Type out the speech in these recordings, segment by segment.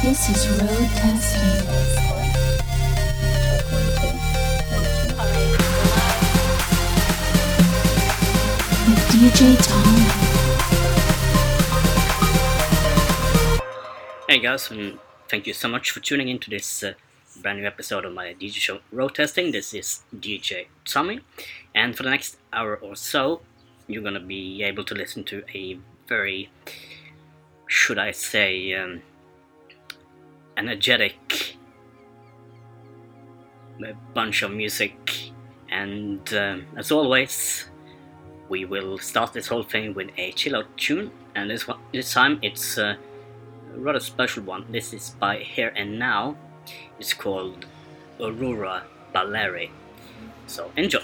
This is road testing. DJ Tom. Hey guys, thank you so much for tuning in to this uh, brand new episode of my DJ show Road Testing. This is DJ Tommy, and for the next hour or so, you're gonna be able to listen to a very, should I say, um, energetic uh, bunch of music. And um, as always, we will start this whole thing with a chill out tune, and this one, this time it's uh, a rather special one. This is by Here and Now. It's called Aurora Balleri. So enjoy.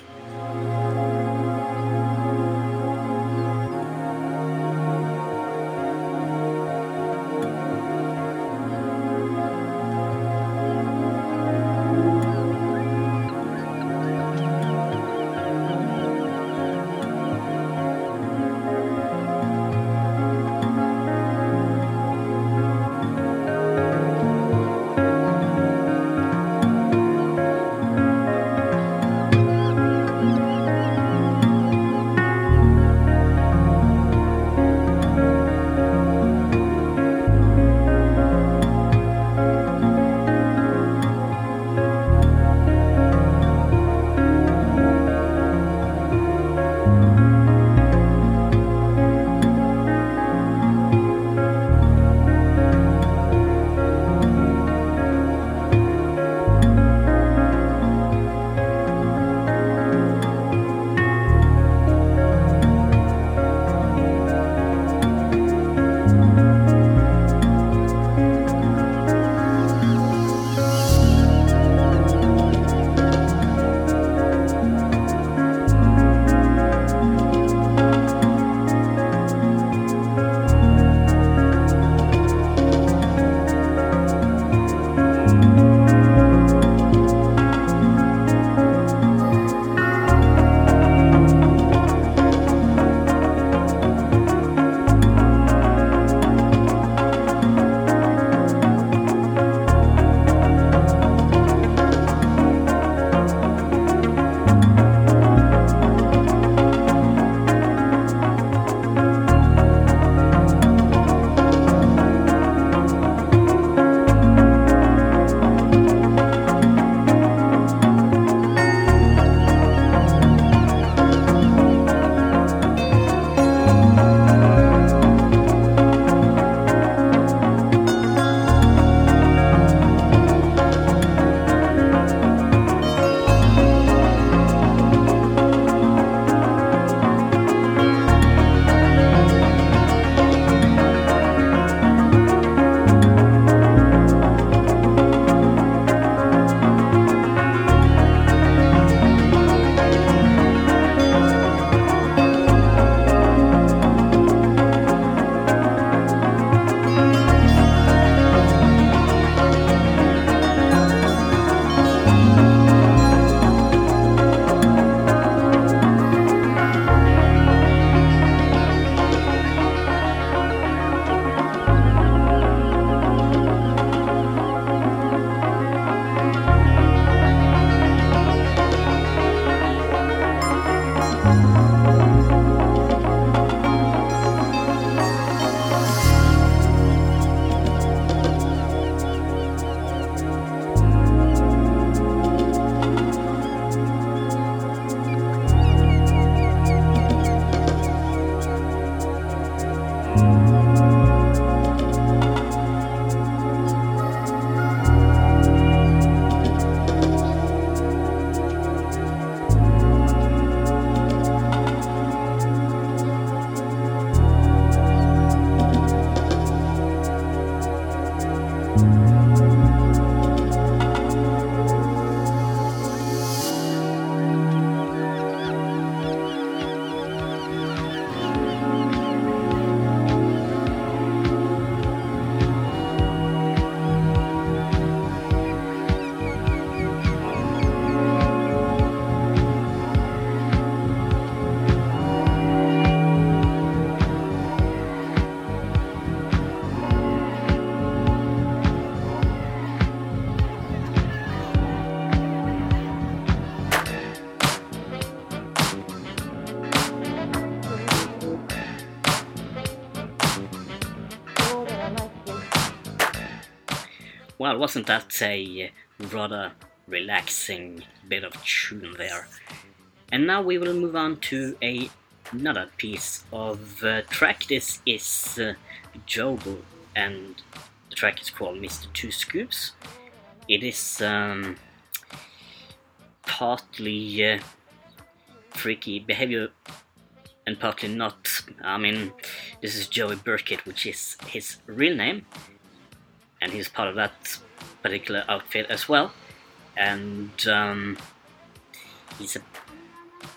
Well, wasn't that a rather relaxing bit of tune there? And now we will move on to a, another piece of uh, track. This is uh, and the track is called Mr. Two Scoops. It is um, partly uh, freaky behavior and partly not. I mean, this is Joey Burkett, which is his real name, and he's part of that particular outfit as well. And um, he's a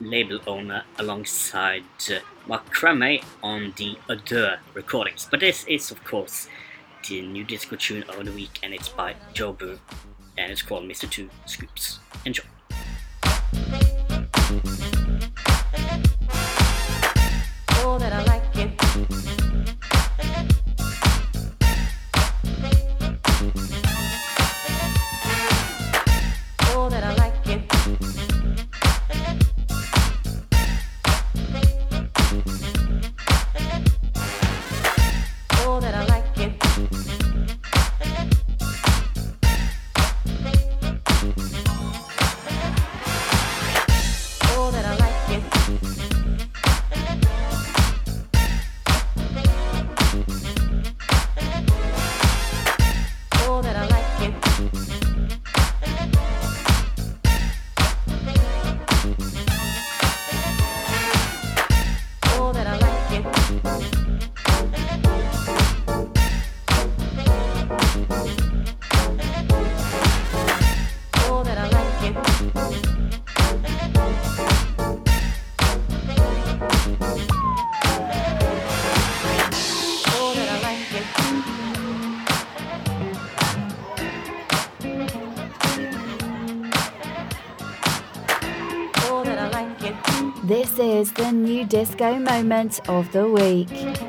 label owner alongside uh, Mark Crame on the Adeur recordings. But this is, of course, the new disco tune of the week, and it's by Jobu, and it's called Mr. Two Scoops. Enjoy. Disco moment of the week.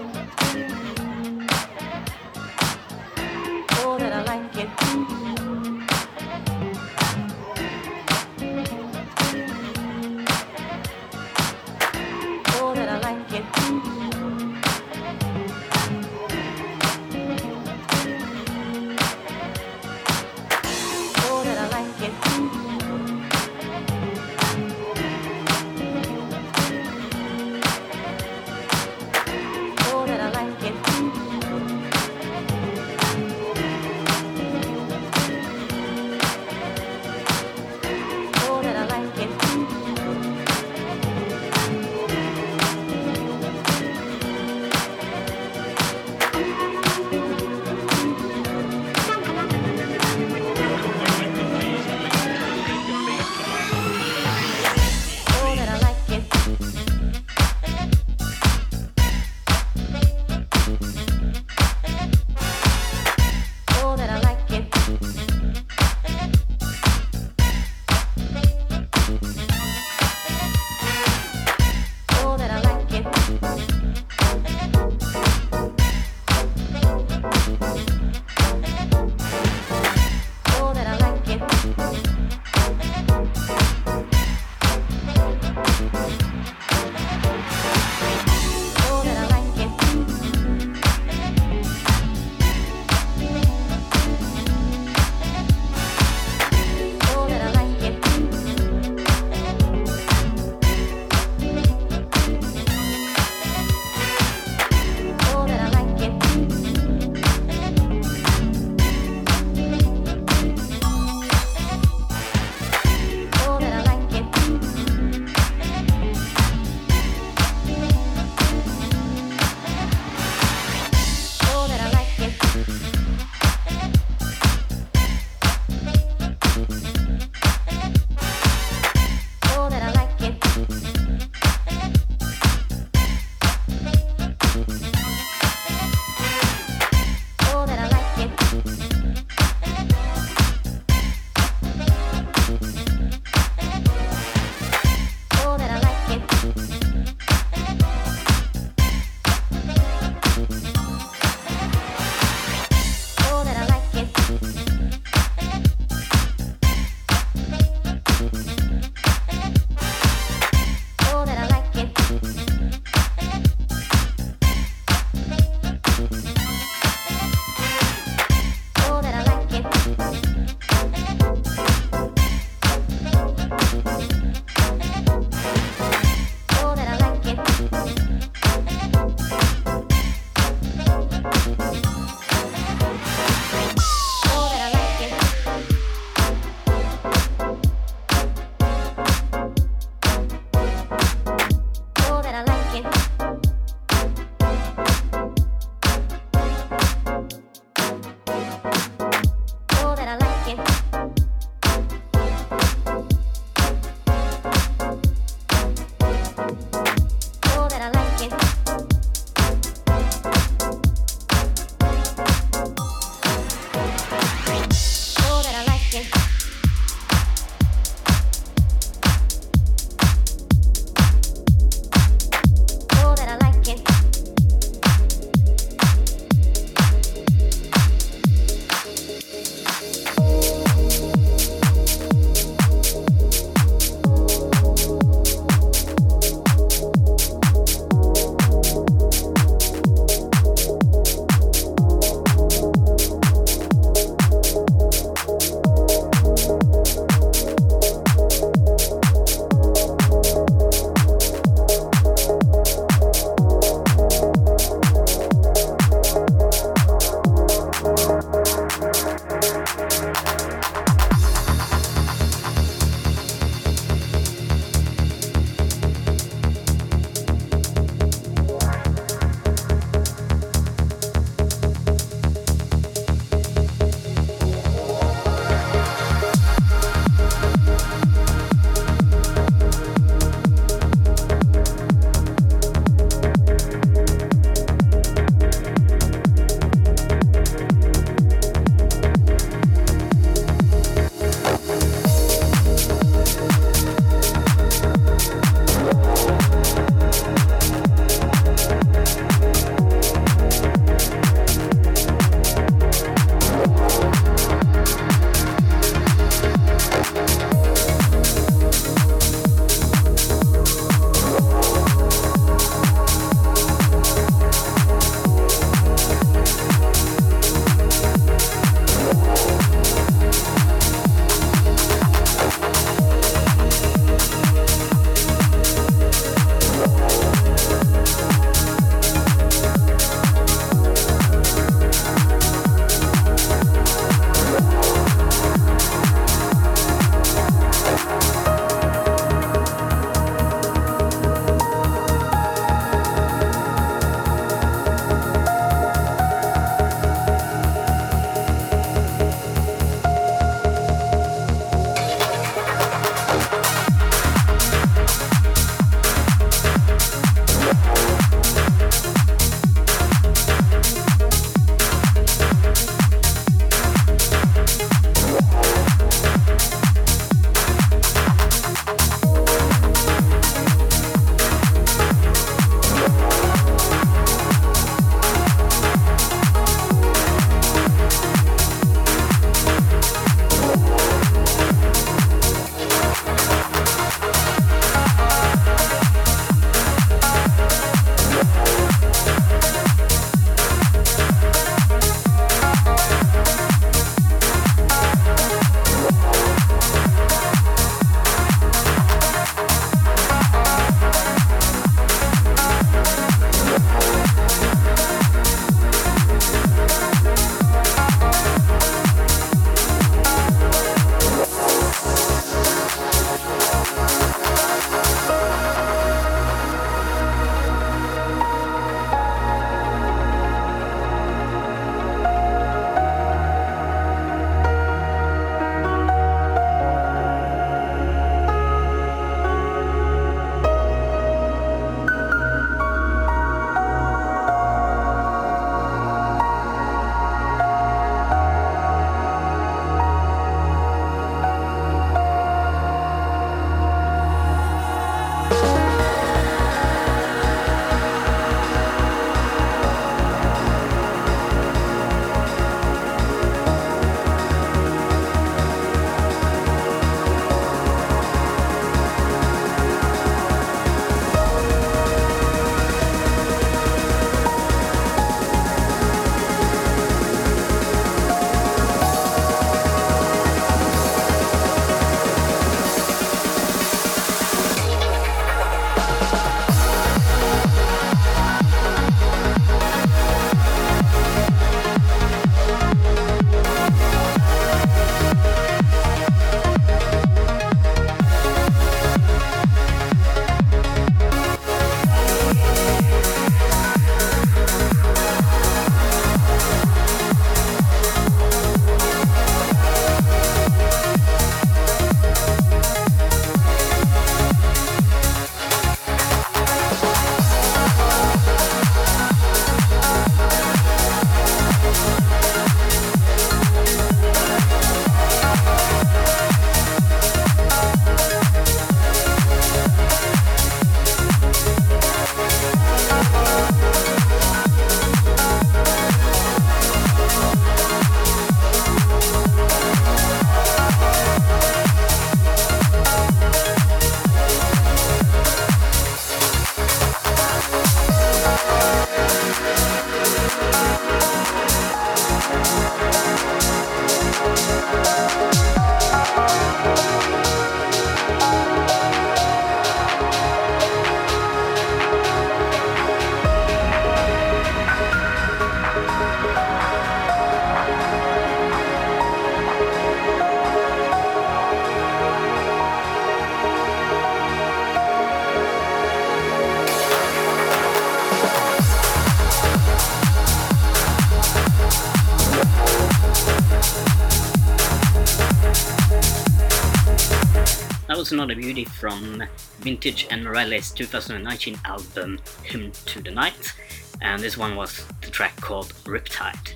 from Vintage and Morelli's 2019 album Hymn to the Night, and this one was the track called Riptide.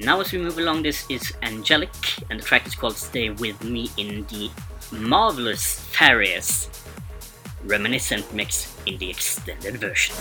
Now, as we move along, this is Angelic, and the track is called Stay With Me in the Marvelous Fairies Reminiscent Mix in the extended version.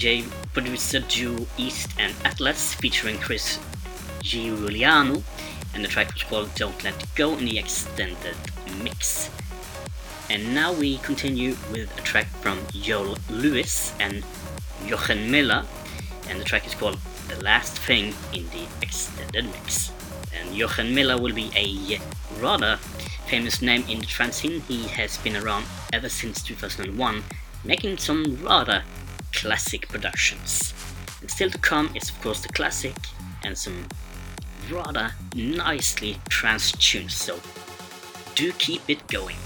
DJ producer duo East and Atlas featuring Chris Giuliano, and the track was called Don't Let Go in the extended mix. And now we continue with a track from Joel Lewis and Jochen Miller, and the track is called The Last Thing in the extended mix. And Jochen Miller will be a rather famous name in the trance scene. He has been around ever since 2001, making some rather classic productions. And still to come is of course the classic and some rather nicely trance tunes, so do keep it going.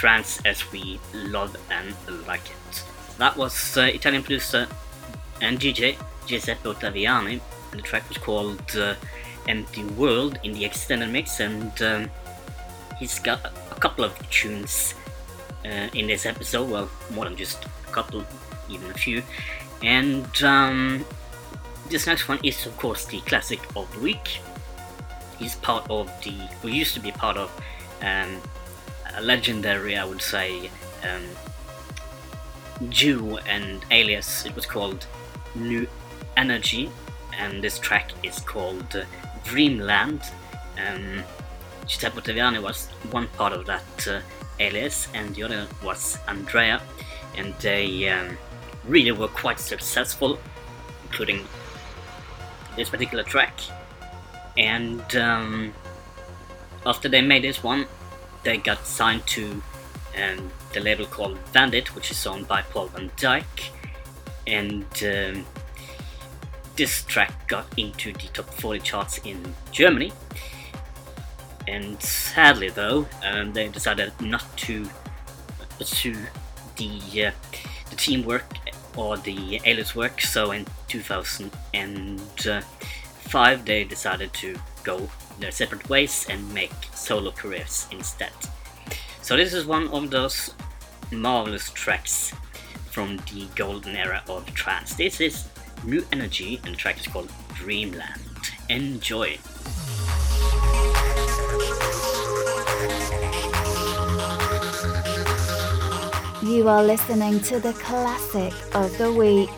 Trance as we love and like it. That was uh, Italian producer and DJ Giuseppe Ottaviani, the track was called uh, Empty World in the extended mix, and um, he's got a couple of tunes uh, in this episode, well, more than just a couple, even a few, and um, this next one is, of course, the classic of the week. He's part of the, or used to be part of, um, legendary, I would say, um, duo and alias. It was called Nu NRG, and this track is called Dreamland. Um, Giuseppe was one part of that uh, alias, and the other was Andrea, and they um, really were quite successful, including this particular track. And um, after they made this one, they got signed to um, the label called Vandit, which is owned by Paul van Dyk. And um, this track got into the top 40 charts in Germany. And sadly, though, um, they decided not to pursue the uh, the teamwork or the alias work. So in 2005, they decided to go their separate ways and make solo careers instead. So this is one of those marvelous tracks from the golden era of trance. This is Nu NRG and the track is called Dreamland. Enjoy! You are listening to the classic of the week.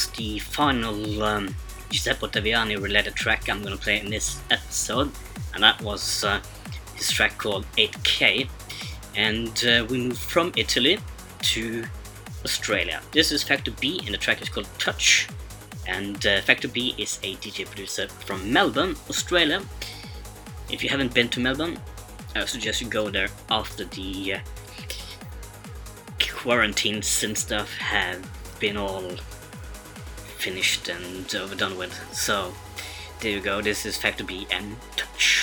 Was the final um, Giuseppe Ottaviani related track I'm gonna play in this episode, and that was uh, his track called 8K. And uh, we moved from Italy to Australia. This is Factor B, and the track is called Touch. And uh, Factor B is a DJ producer from Melbourne, Australia. If you haven't been to Melbourne, I suggest you go there after the uh, quarantines and stuff have been all finished and overdone with. So there you go. This is Factor B and Touch.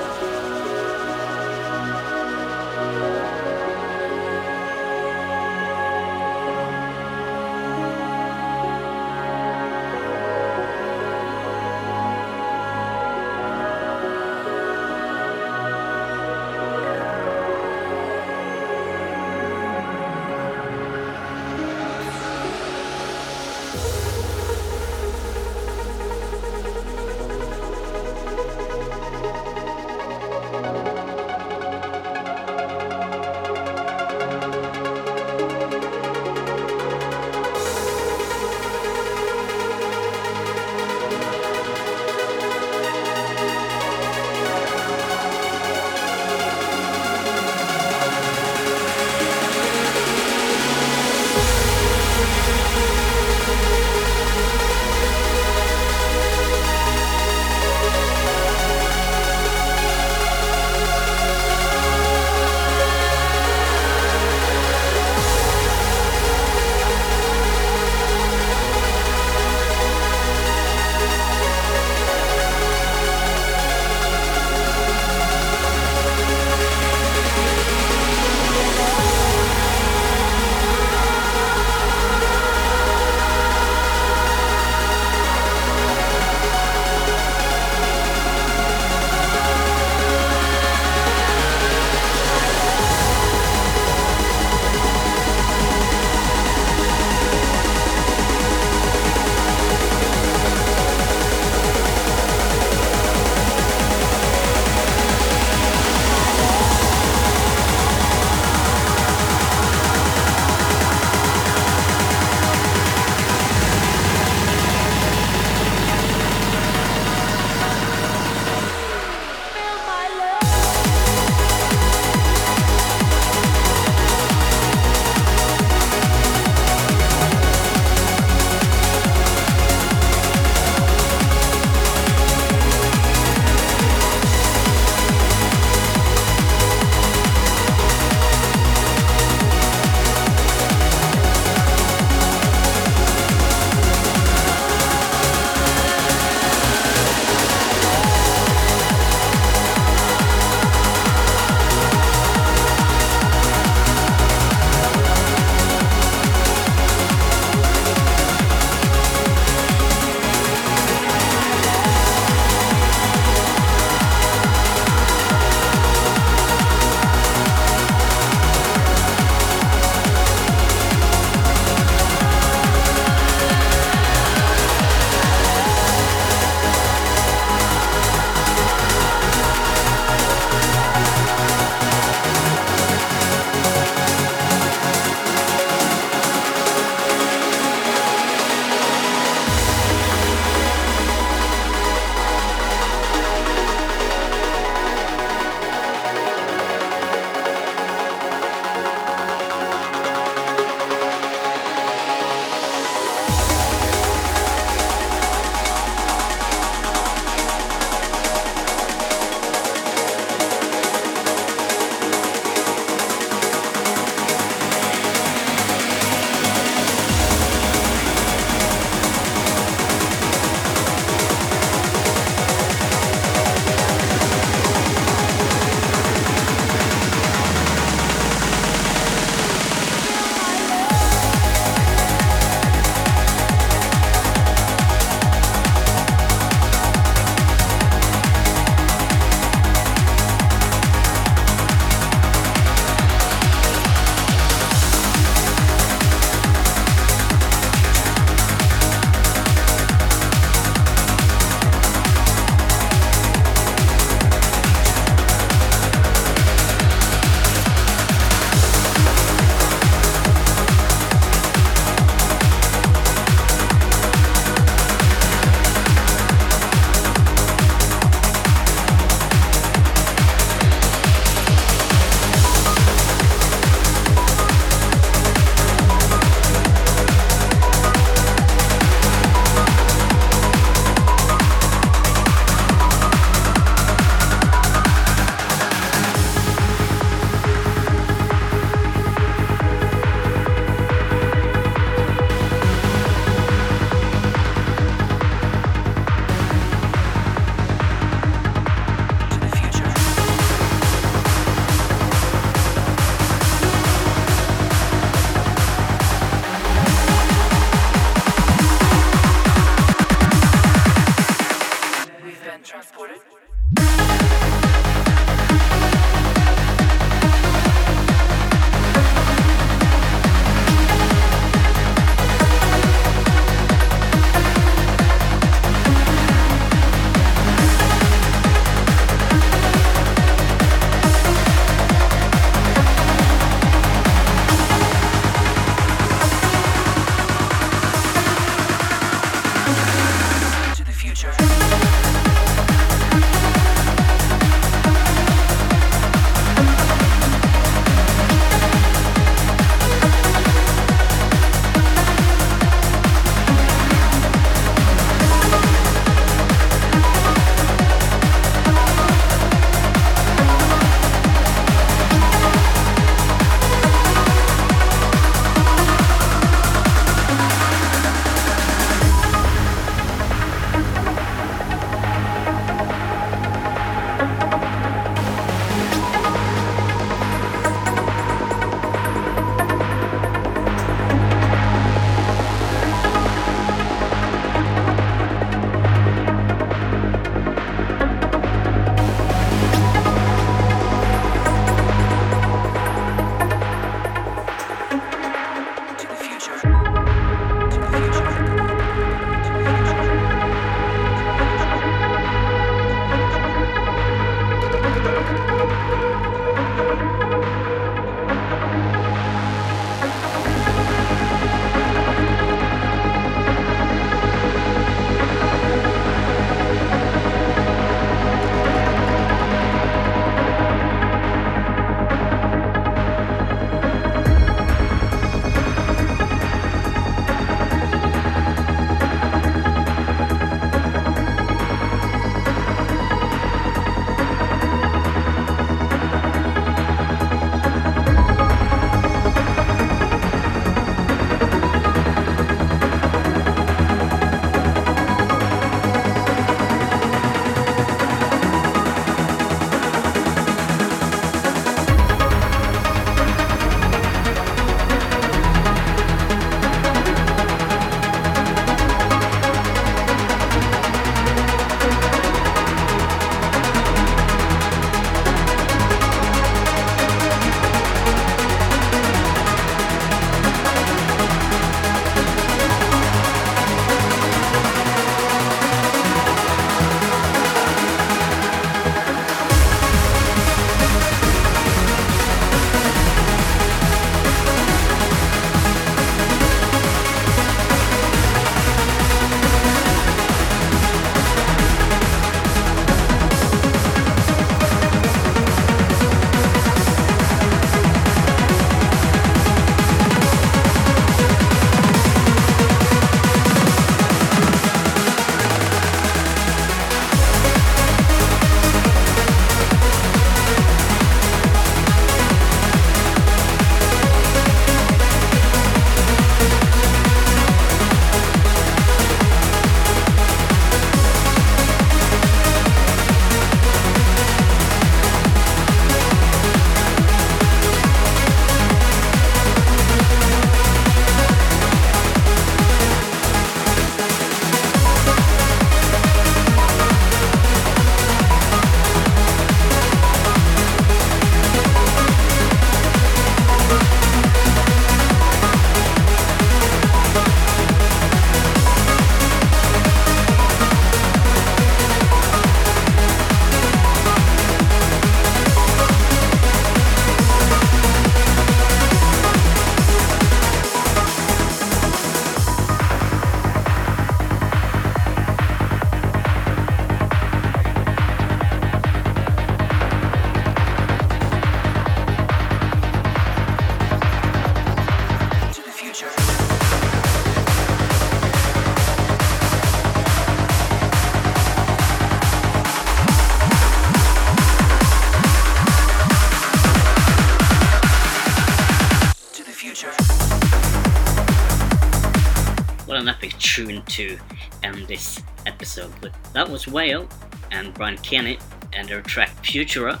With. That was Whale and Brian Kenny and their track Futura.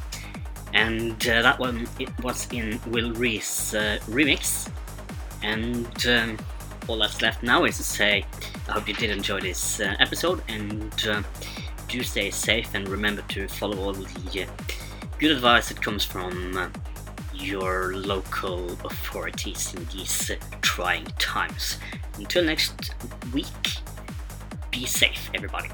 And uh, that one it was in Will Reese uh, remix. And um, all that's left now is to say I hope you did enjoy this uh, episode and uh, do stay safe and remember to follow all the uh, good advice that comes from uh, your local authorities in these trying times. Until next week, be safe, everybody.